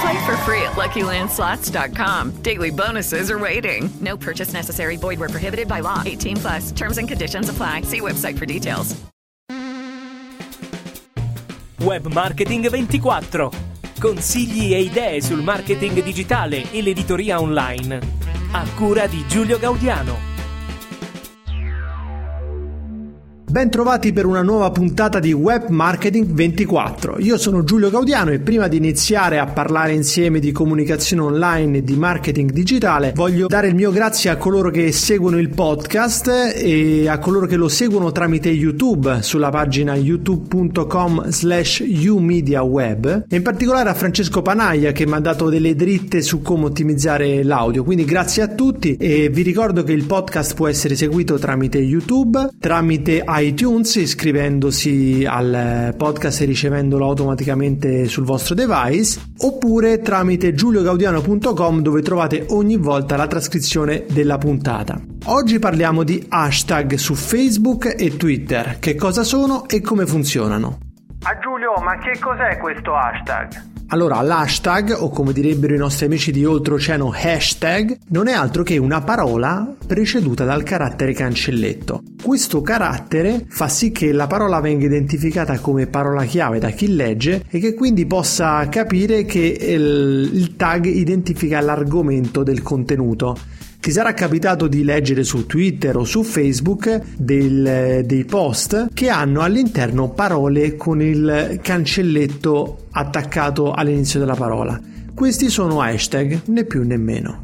Play for free at LuckyLandSlots.com. Daily bonuses are waiting. No purchase necessary. Void where prohibited by law. 18 plus. Terms and conditions apply. See website for details. Web Marketing 24. Consigli e idee sul marketing digitale e l'editoria online. A cura di Giulio Gaudiano. Bentrovati per una nuova puntata di Web Marketing 24. Io sono Giulio Gaudiano e prima di iniziare a parlare insieme di comunicazione online e di marketing digitale, voglio dare il mio grazie a coloro che seguono il podcast e a coloro che lo seguono tramite YouTube sulla pagina youtube.com slash umediaweb e in particolare a Francesco Panaglia che mi ha dato delle dritte su come ottimizzare l'audio. Quindi grazie a tutti e vi ricordo che il podcast può essere seguito tramite YouTube, tramite iTunes iscrivendosi al podcast e ricevendolo automaticamente sul vostro device oppure tramite giuliogaudiano.com dove trovate ogni volta la trascrizione della puntata. Oggi parliamo di hashtag su Facebook e Twitter, che cosa sono e come funzionano. A Giulio, ma che cos'è questo hashtag? Allora, l'hashtag, o come direbbero i nostri amici di oltreoceano hashtag, non è altro che una parola preceduta dal carattere cancelletto. Questo carattere fa sì che la parola venga identificata come parola chiave da chi legge e che quindi possa capire che il, il tag identifica l'argomento del contenuto. Ti sarà capitato di leggere su Twitter o su Facebook del, dei post che hanno all'interno parole con il cancelletto attaccato all'inizio della parola. Questi sono hashtag, né più né meno.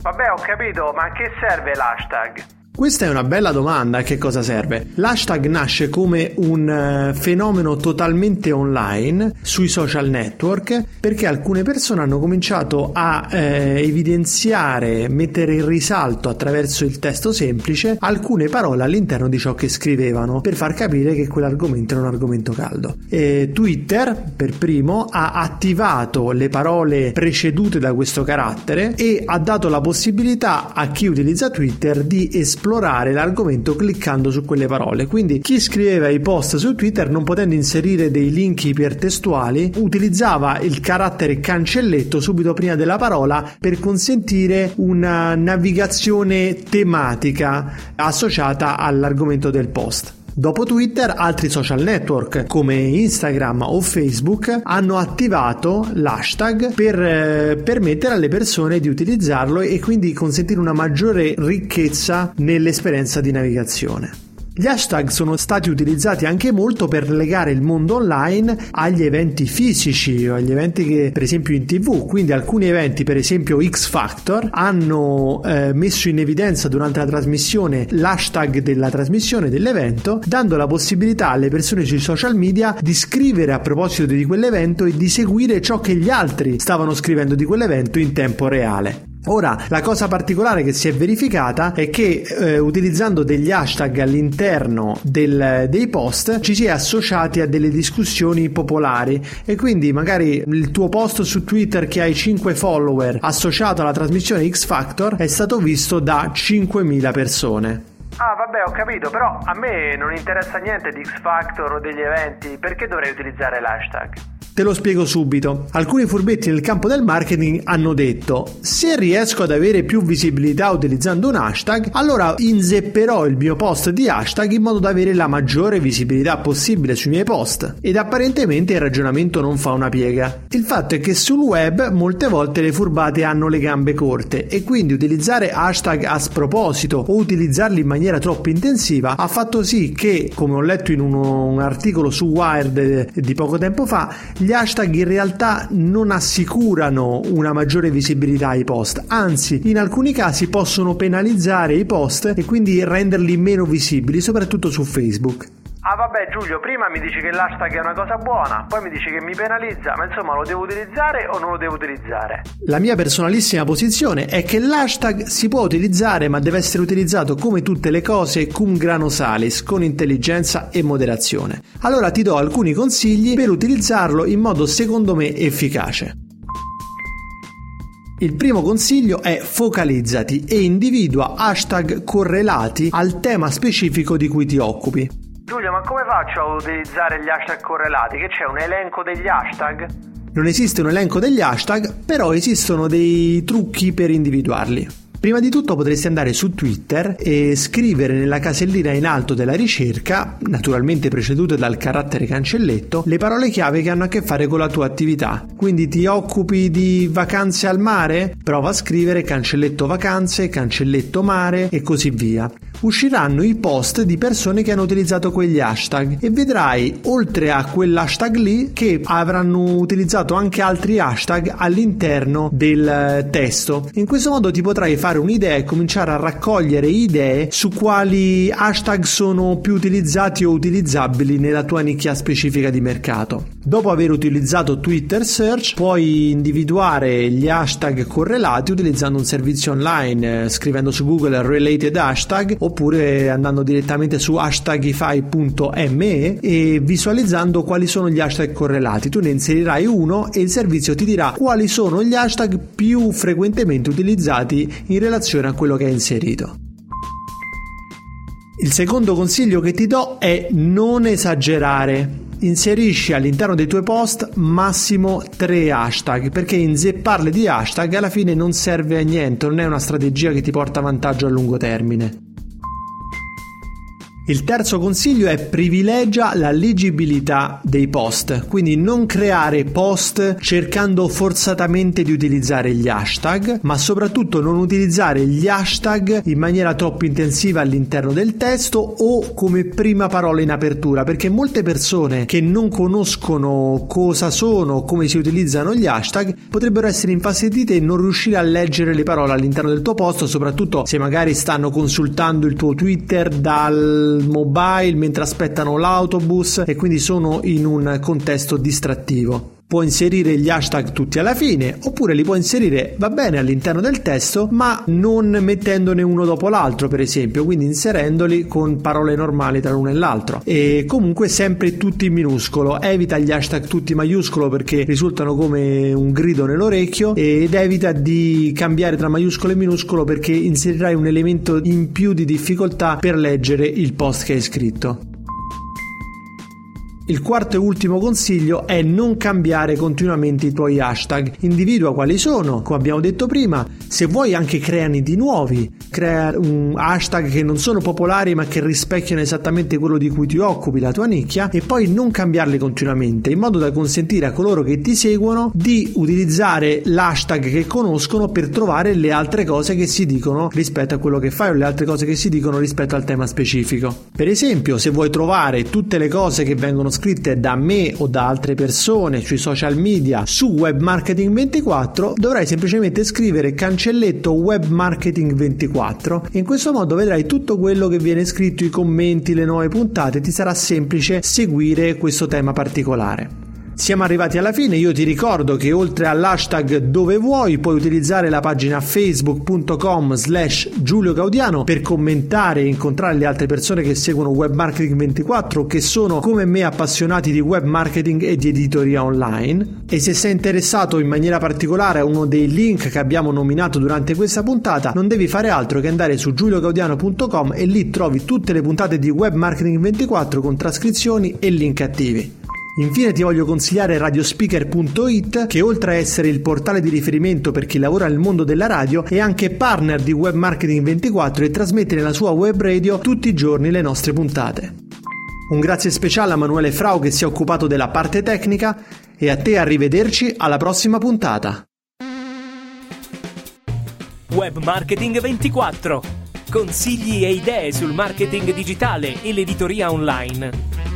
Vabbè, ho capito, ma a che serve l'hashtag? Questa è una bella domanda, a che cosa serve? L'hashtag nasce come un uh, fenomeno totalmente online sui social network perché alcune persone hanno cominciato a eh, evidenziare, mettere in risalto attraverso il testo semplice alcune parole all'interno di ciò che scrivevano per far capire che quell'argomento è un argomento caldo. E Twitter, per primo, ha attivato le parole precedute da questo carattere e ha dato la possibilità a chi utilizza Twitter di esplorare esplorare l'argomento cliccando su quelle parole. Quindi chi scriveva i post su Twitter non potendo inserire dei link ipertestuali utilizzava il carattere cancelletto subito prima della parola per consentire una navigazione tematica associata all'argomento del post. Dopo Twitter, altri social network come Instagram o Facebook hanno attivato l'hashtag per eh, permettere alle persone di utilizzarlo e quindi consentire una maggiore ricchezza nell'esperienza di navigazione. Gli hashtag sono stati utilizzati anche molto per legare il mondo online agli eventi fisici o agli eventi che per esempio in tv, quindi alcuni eventi per esempio X Factor hanno eh, messo in evidenza durante la trasmissione l'hashtag della trasmissione dell'evento dando la possibilità alle persone sui social media di scrivere a proposito di quell'evento e di seguire ciò che gli altri stavano scrivendo di quell'evento in tempo reale. Ora, la cosa particolare che si è verificata è che eh, utilizzando degli hashtag all'interno del, dei post ci si è associati a delle discussioni popolari e quindi magari il tuo post su Twitter che hai 5 follower associato alla trasmissione X Factor è stato visto da 5.000 persone. Ah, vabbè, ho capito, però a me non interessa niente di X Factor o degli eventi, perché dovrei utilizzare l'hashtag? Te lo spiego subito. Alcuni furbetti nel campo del marketing hanno detto: se riesco ad avere più visibilità utilizzando un hashtag, allora inzepperò il mio post di hashtag in modo da avere la maggiore visibilità possibile sui miei post. Ed apparentemente il ragionamento non fa una piega. Il fatto è che sul web molte volte le furbate hanno le gambe corte e quindi utilizzare hashtag a sproposito o utilizzarli in maniera troppo intensiva ha fatto sì che, come ho letto in uno, un articolo su Wired di poco tempo fa, gli hashtag in realtà non assicurano una maggiore visibilità ai post, anzi in alcuni casi possono penalizzare i post e quindi renderli meno visibili, soprattutto su Facebook. Ah vabbè Giulio, prima mi dici che l'hashtag è una cosa buona, poi mi dici che mi penalizza, ma insomma lo devo utilizzare o non lo devo utilizzare? La mia personalissima posizione è che l'hashtag si può utilizzare ma deve essere utilizzato come tutte le cose cum grano salis, con intelligenza e moderazione. Allora ti do alcuni consigli per utilizzarlo in modo secondo me efficace. Il primo consiglio è focalizzati e individua hashtag correlati al tema specifico di cui ti occupi. Giulio, ma come faccio a utilizzare gli hashtag correlati? Che c'è un elenco degli hashtag? Non esiste un elenco degli hashtag, però esistono dei trucchi per individuarli. Prima di tutto potresti andare su Twitter e scrivere nella casellina in alto della ricerca, naturalmente precedute dal carattere cancelletto, le parole chiave che hanno a che fare con la tua attività. Quindi ti occupi di vacanze al mare? Prova a scrivere cancelletto vacanze, cancelletto mare e così via. Usciranno i post di persone che hanno utilizzato quegli hashtag e vedrai oltre a quell'hashtag lì che avranno utilizzato anche altri hashtag all'interno del testo. In questo modo ti potrai fare fare un'idea e cominciare a raccogliere idee su quali hashtag sono più utilizzati o utilizzabili nella tua nicchia specifica di mercato. Dopo aver utilizzato Twitter Search puoi individuare gli hashtag correlati utilizzando un servizio online, eh, scrivendo su Google related hashtag oppure andando direttamente su hashtagify.me e visualizzando quali sono gli hashtag correlati. Tu ne inserirai uno e il servizio ti dirà quali sono gli hashtag più frequentemente utilizzati in relazione a quello che hai inserito. Il secondo consiglio che ti do è non esagerare. Inserisci all'interno dei tuoi post massimo tre hashtag perché inzepparle di hashtag alla fine non serve a niente, non è una strategia che ti porta vantaggio a lungo termine. Il terzo consiglio è privilegia la leggibilità dei post, quindi non creare post cercando forzatamente di utilizzare gli hashtag, ma soprattutto non utilizzare gli hashtag in maniera troppo intensiva all'interno del testo o come prima parola in apertura, perché molte persone che non conoscono cosa sono, come si utilizzano gli hashtag, potrebbero essere infastidite e non riuscire a leggere le parole all'interno del tuo post, soprattutto se magari stanno consultando il tuo Twitter dal mobile mentre aspettano l'autobus e quindi sono in un contesto distrattivo può inserire gli hashtag tutti alla fine oppure li può inserire va bene all'interno del testo ma non mettendone uno dopo l'altro per esempio quindi inserendoli con parole normali tra l'uno e l'altro. E comunque sempre tutti in minuscolo. Evita gli hashtag tutti maiuscolo perché risultano come un grido nell'orecchio ed evita di cambiare tra maiuscolo e minuscolo perché inserirai un elemento in più di difficoltà per leggere il post che hai scritto il quarto e ultimo consiglio è non cambiare continuamente i tuoi hashtag. Individua quali sono, come abbiamo detto prima. Se vuoi anche creani di nuovi. Crea un hashtag che non sono popolari ma che rispecchiano esattamente quello di cui ti occupi, la tua nicchia, e poi non cambiarli continuamente, in modo da consentire a coloro che ti seguono di utilizzare l'hashtag che conoscono per trovare le altre cose che si dicono rispetto a quello che fai o le altre cose che si dicono rispetto al tema specifico. Per esempio, se vuoi trovare tutte le cose che vengono scritte scritte da me o da altre persone sui social media su Web Marketing 24, dovrai semplicemente scrivere cancelletto Web Marketing 24 e in questo modo vedrai tutto quello che viene scritto, i commenti, le nuove puntate, ti sarà semplice seguire questo tema particolare. Siamo arrivati alla fine, io ti ricordo che oltre all'hashtag dove vuoi puoi utilizzare la pagina facebook.com slash Giulio Gaudiano per commentare e incontrare le altre persone che seguono Web Marketing 24 che sono come me appassionati di web marketing e di editoria online e se sei interessato in maniera particolare a uno dei link che abbiamo nominato durante questa puntata non devi fare altro che andare su giuliogaudiano.com e lì trovi tutte le puntate di Web Marketing 24 con trascrizioni e link attivi. Infine ti voglio consigliare radiospeaker.it che oltre a essere il portale di riferimento per chi lavora nel mondo della radio è anche partner di Web Marketing 24 e trasmette nella sua web radio tutti i giorni le nostre puntate. Un grazie speciale a Manuele Frau che si è occupato della parte tecnica e a te arrivederci alla prossima puntata. Web Marketing 24. Consigli e idee sul marketing digitale e l'editoria online